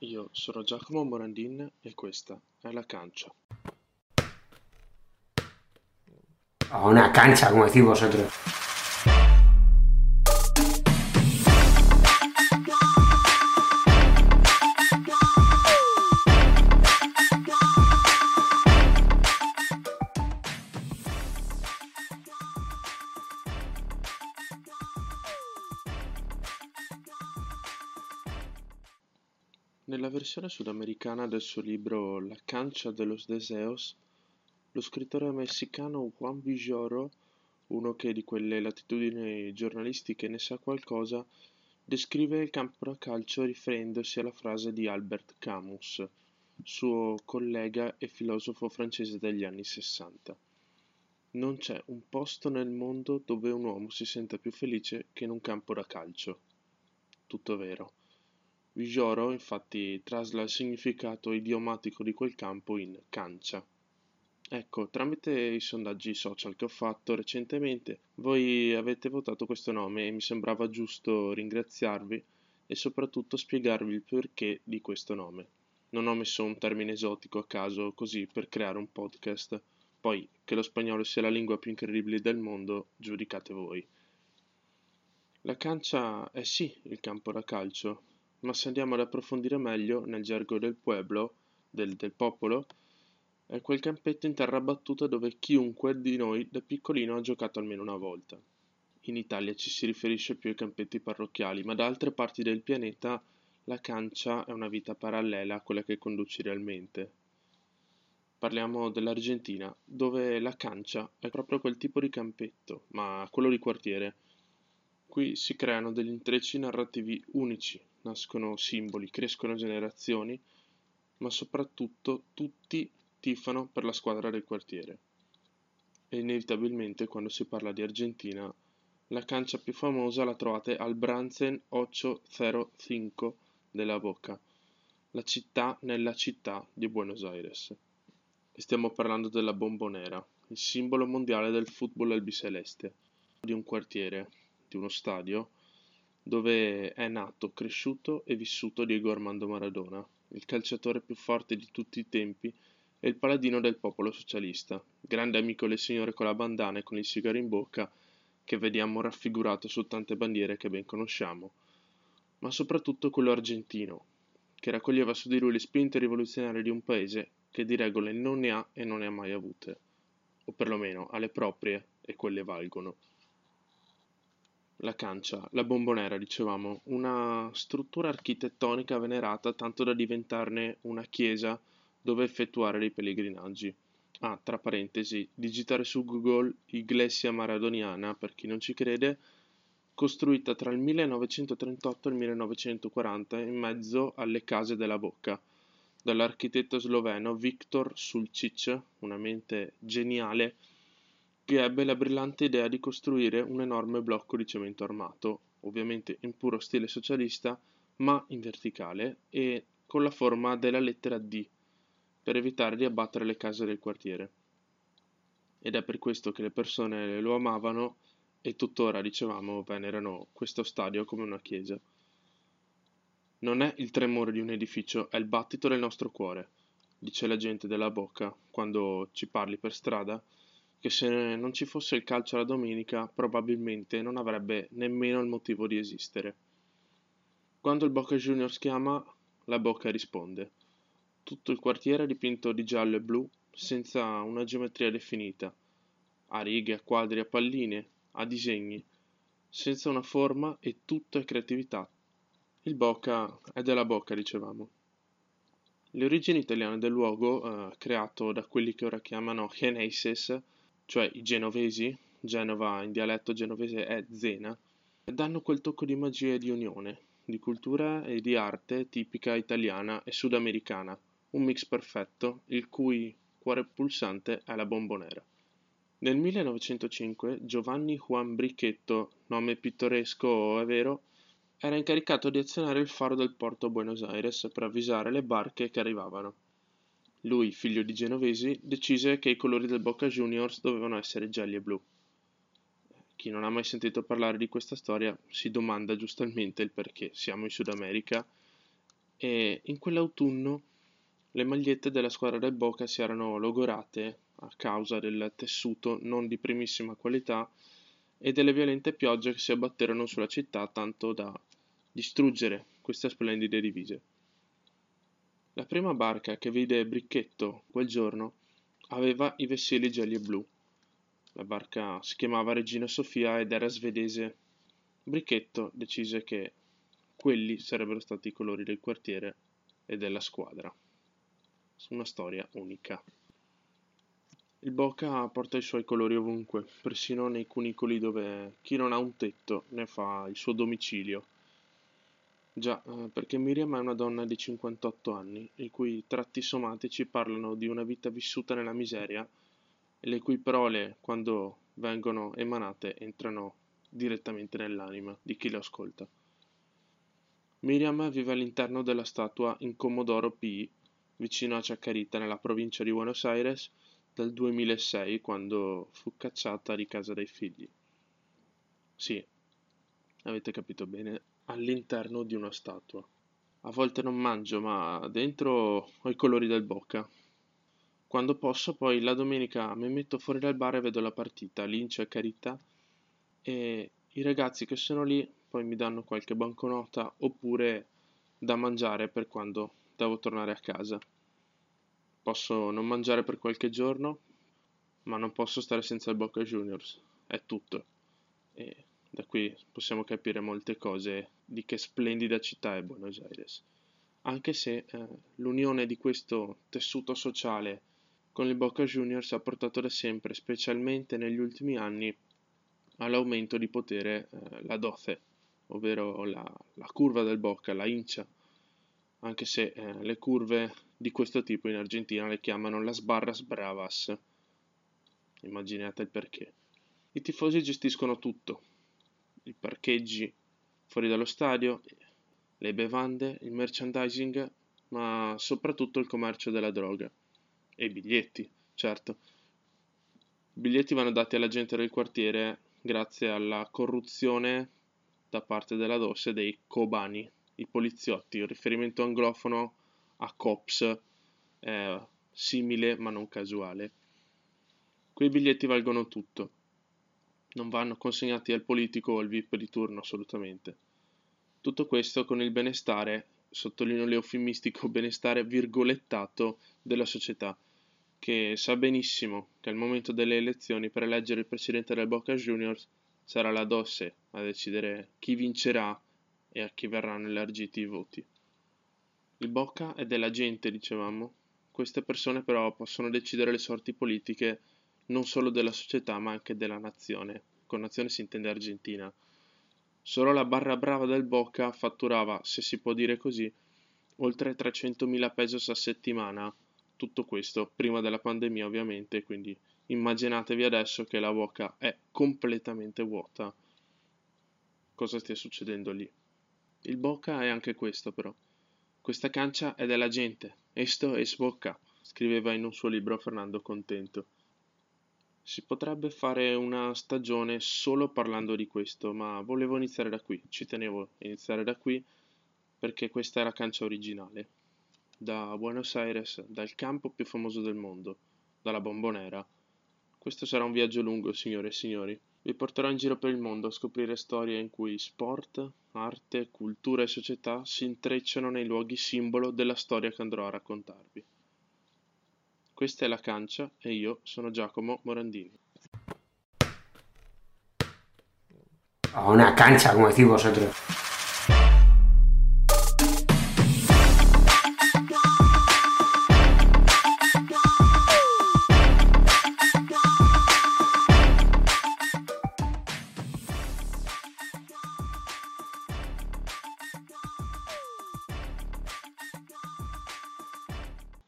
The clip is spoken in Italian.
Io sono Giacomo Morandin e questa è La Cancha. O una cancha, como decís vosotros. Nella versione sudamericana del suo libro La cancha de los deseos, lo scrittore messicano Juan Villoro, uno che di quelle latitudini giornalistiche ne sa qualcosa, descrive il calcio riferendosi alla frase di Albert Camus, suo collega e filosofo francese degli anni Sessanta. Non c'è un posto nel mondo dove un uomo si senta più felice che in un campo da calcio. Tutto vero. Villoro infatti trasla il significato idiomatico di quel campo in cancia. Ecco, tramite i sondaggi social che ho fatto recentemente, voi avete votato questo nome e mi sembrava giusto ringraziarvi e soprattutto spiegarvi il perché di questo nome. Non ho messo un termine esotico a caso così per creare un podcast. Poi, che lo spagnolo sia la lingua più incredibile del mondo, giudicate voi. La cancia è sì il campo da calcio, ma se andiamo ad approfondire meglio nel gergo del pueblo, del, del popolo, è quel campetto in terra battuta dove chiunque di noi da piccolino ha giocato almeno una volta. In Italia ci si riferisce più ai campetti parrocchiali, ma da altre parti del pianeta la cancia è una vita parallela a quella che conduci realmente. Parliamo dell'Argentina, dove la cancia è proprio quel tipo di campetto, ma quello di quartiere. Qui si creano degli intrecci narrativi unici, nascono simboli, crescono generazioni, ma soprattutto tutti tifano per la squadra del quartiere. E inevitabilmente quando si parla di Argentina, la cancia più famosa la trovate al Bransen 805 della Boca, la città nella città di Buenos Aires. E stiamo parlando della Bombonera, il simbolo mondiale del football albiceleste, di un quartiere, di uno stadio dove è nato, cresciuto e vissuto Diego Armando Maradona, il calciatore più forte di tutti i tempi e il paladino del popolo socialista, grande amico del signore con la bandana e con il sigaro in bocca che vediamo raffigurato su tante bandiere che ben conosciamo, ma soprattutto quello argentino, che raccoglieva su di lui le spinte rivoluzionarie di un paese che di regole non ne ha e non ne ha mai avute, o perlomeno ha le proprie e quelle valgono la cancia, la bombonera, dicevamo, una struttura architettonica venerata tanto da diventarne una chiesa dove effettuare dei pellegrinaggi. Ah, tra parentesi, digitare su Google Iglesia Maradoniana, per chi non ci crede, costruita tra il 1938 e il 1940 in mezzo alle case della Bocca, dall'architetto sloveno Viktor Sulcic, una mente geniale che ebbe la brillante idea di costruire un enorme blocco di cemento armato, ovviamente in puro stile socialista, ma in verticale e con la forma della lettera D, per evitare di abbattere le case del quartiere. Ed è per questo che le persone lo amavano e tuttora, dicevamo, venerano questo stadio come una chiesa. Non è il tremore di un edificio, è il battito del nostro cuore, dice la gente della bocca quando ci parli per strada che se non ci fosse il calcio la domenica probabilmente non avrebbe nemmeno il motivo di esistere. Quando il Boca Juniors chiama, la Boca risponde. Tutto il quartiere è dipinto di giallo e blu, senza una geometria definita, a righe, a quadri, a palline, a disegni, senza una forma e tutto è creatività. Il Boca è della Boca, dicevamo. Le origini italiane del luogo, eh, creato da quelli che ora chiamano Genesis, cioè i genovesi, Genova in dialetto genovese è Zena, danno quel tocco di magia e di unione, di cultura e di arte tipica italiana e sudamericana, un mix perfetto, il cui cuore pulsante è la bombonera. Nel 1905 Giovanni Juan Bricchetto, nome pittoresco è vero, era incaricato di azionare il faro del porto Buenos Aires per avvisare le barche che arrivavano. Lui, figlio di genovesi, decise che i colori del Boca Juniors dovevano essere gialli e blu. Chi non ha mai sentito parlare di questa storia si domanda giustamente il perché. Siamo in Sud America e in quell'autunno le magliette della squadra del Boca si erano logorate a causa del tessuto non di primissima qualità e delle violente piogge che si abbatterono sulla città tanto da distruggere queste splendide divise. La prima barca che vide Bricchetto quel giorno aveva i vessilli gialli e blu. La barca si chiamava Regina Sofia ed era svedese. Bricchetto decise che quelli sarebbero stati i colori del quartiere e della squadra. Una storia unica. Il Boca porta i suoi colori ovunque, persino nei cunicoli dove chi non ha un tetto ne fa il suo domicilio. Già, eh, perché Miriam è una donna di 58 anni, i cui tratti somatici parlano di una vita vissuta nella miseria e le cui parole, quando vengono emanate, entrano direttamente nell'anima di chi le ascolta. Miriam vive all'interno della statua in Comodoro P, vicino a Chacarita, nella provincia di Buenos Aires, dal 2006 quando fu cacciata di casa dai figli. Sì, avete capito bene, all'interno di una statua. A volte non mangio, ma dentro ho i colori del Boca. Quando posso, poi la domenica mi metto fuori dal bar e vedo la partita, Lince e Carità, e i ragazzi che sono lì poi mi danno qualche banconota oppure da mangiare per quando devo tornare a casa. Posso non mangiare per qualche giorno, ma non posso stare senza il Boca Juniors. È tutto. E da qui possiamo capire molte cose di che splendida città è Buenos Aires. Anche se eh, l'unione di questo tessuto sociale con il Boca Juniors ha portato da sempre, specialmente negli ultimi anni, all'aumento di potere eh, la doce, ovvero la, la, curva del Boca, la incia, anche se eh, le curve di questo tipo in Argentina le chiamano las barras bravas. Immaginate il perché. I tifosi gestiscono tutto, i parcheggi fuori dallo stadio, le bevande, il merchandising, ma soprattutto il commercio della droga e i biglietti, certo. I biglietti vanno dati alla gente del quartiere grazie alla corruzione da parte della DOS dei Kobani, i poliziotti, il riferimento anglofono a cops è simile ma non casuale. Quei biglietti valgono tutto, non vanno consegnati al politico o al VIP di turno assolutamente. Tutto questo con il benestare, sottolineo l'eufemistico benestare virgolettato della società, che sa benissimo che al momento delle elezioni per eleggere il presidente del Boca Juniors sarà la Dosse a decidere chi vincerà e a chi verranno elargiti i voti. Il Boca è della gente, dicevamo. Queste persone però possono decidere le sorti politiche non solo della società ma anche della nazione. Con nazione si intende Argentina. Solo la barra brava del Boca fatturava, se si può dire così, oltre 300.000 pesos a settimana. Tutto questo prima della pandemia ovviamente, quindi immaginatevi adesso che la Boca è completamente vuota. Cosa stia succedendo lì? Il Boca è anche questo però. Questa cancia è della gente, esto es Boca, scriveva in un suo libro Fernando Contento. Si potrebbe fare una stagione solo parlando di questo, ma volevo iniziare da qui, ci tenevo a iniziare da qui perché questa è la cancia originale. Da Buenos Aires, dal campo più famoso del mondo, dalla Bombonera. Questo sarà un viaggio lungo, signore e signori. Vi porterò in giro per il mondo a scoprire storie in cui sport, arte, cultura e società si intrecciano nei luoghi simbolo della storia che andrò a raccontarvi. Questa è la cancia e io sono Giacomo Morandini. A una cancha, come decís vosotros.